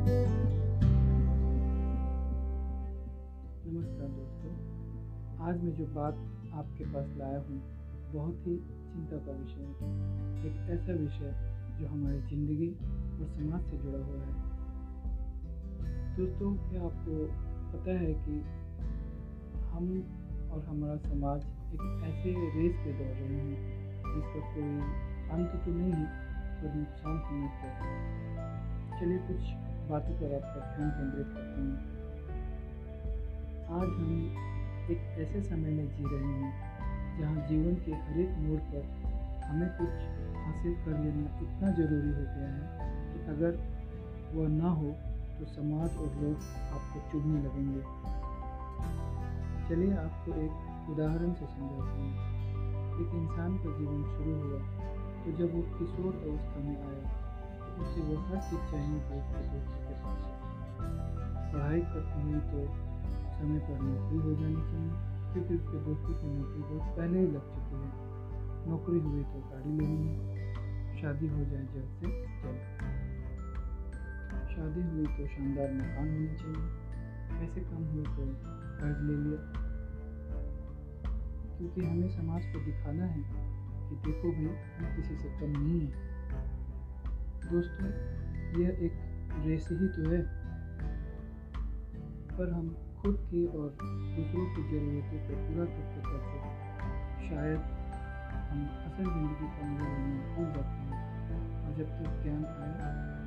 नमस्कार दोस्तों, आज मैं जो बात आपके पास लाया हूँ, बहुत ही चिंता का विषय है। एक ऐसा विषय जो हमारी ज़िंदगी और समाज से जुड़ा हुआ है। दोस्तों, क्या आपको पता है कि हम और हमारा समाज एक ऐसे रेस पे दौड़ रहे हैं जिसका कोई अंत तो नहीं है पर नुकसान होने पर चलिए कुछ बातों पर आपका ध्यान केंद्रित करते हैं। आज हम एक ऐसे समय में जी रहे हैं, जहाँ जीवन के हर एक मोड़ पर हमें कुछ हासिल कर लेना इतना ज़रूरी हो गया है कि अगर वह ना हो तो समाज और लोग आपको चुभने लगेंगे। चलिए आपको एक उदाहरण से समझाते हैं। एक इंसान का जीवन शुरू हुआ तो जब वो किशोर अवस्था में आया उसे वो हर चीज़ चाहिए थी उसके दोस्तों के पास पढ़ाई करती हुई तो समय पर नौकरी हो जानी चाहिए, क्योंकि उसके दोस्तों की नौकरी बहुत पहले ही लग चुकी है। नौकरी हुई तो गाड़ी लेनी है। शादी हो जाए जल्द से जल्द। शादी हुई तो शानदार मकान होना चाहिए। पैसे कम हुए तो कर्ज ले लिया। क्योंकि हमें समाज को दिखाना है कि देखो भाई, हम किसी से कम नहीं है। दोस्तों, यह एक रेस ही तो है। पर हम खुद की और दूसरों की ज़रूरतों को पूरा करते करते शायद हम असल ज़िंदगी का लेना भूल जाते हैं और जब तक ज्ञान आए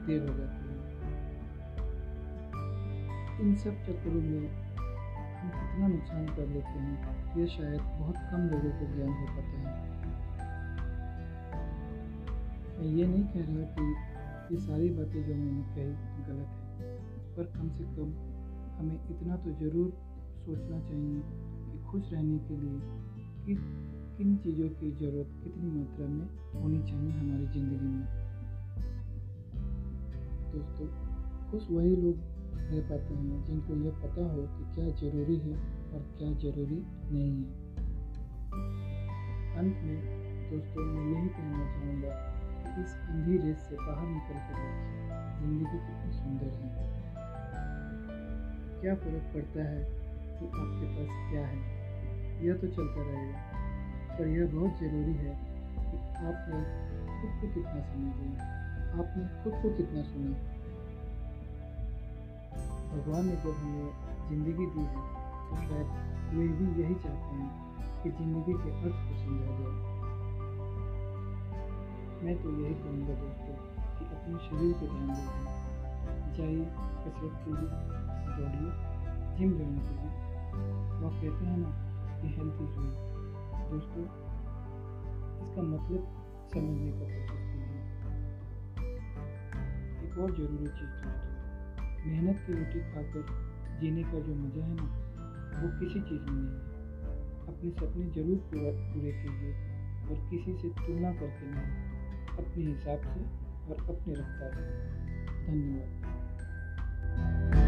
देर हो जाती है। इन सब चक्करों में हम कितना नुकसान कर लेते हैं, यह शायद बहुत कम लोगों को ज्ञान हो पाता है। मैं ये नहीं कह रहा कि ये सारी बातें जो मैंने कही गलत है, पर कम से कम हमें इतना तो ज़रूर सोचना चाहिए कि खुश रहने के लिए कि किन चीज़ों की ज़रूरत कितनी मात्रा में होनी चाहिए हमारी ज़िंदगी में। दोस्तों, खुश वही लोग रह पाते हैं जिनको यह पता हो कि क्या ज़रूरी है और क्या ज़रूरी नहीं है। अंत में, दोस्तों, मैं यही कहना चाहूँगा इस अंधी रेस से बाहर निकल कर ज़िंदगी कितनी सुंदर है। क्या फ़र्क पड़ता है कि आपके पास क्या है? यह तो चलता रहेगा। पर यह बहुत ज़रूरी है कि आपने खुद को कितना समय दिया आपने खुद को कितना सुना भगवान ने जब हमें ज़िंदगी दी है तो शायद वे भी यही चाहते हैं कि ज़िंदगी के अर्थ को समझा जाए। मैं तो यही कहूँगा दोस्तों कि अपने शरीर पर ध्यान दीजिए जाइए कसरत कीजिए दौड़िए, जिम ज्वाइन कीजिए वो कहते हैं ना कि हेल्थ इज़ वेल्थ दोस्तों, इसका मतलब समझने का कोशिश कीजिए एक और ज़रूरी चीज़ दोस्तों, मेहनत की रोटी खाकर जीने का जो मज़ा है ना, वो किसी चीज़ में नहीं है। अपने सपने ज़रूर पूरा, पूरे कीजिए और किसी से तुलना करके नहीं। अपने हिसाब से और अपने रफ्तार से। धन्यवाद।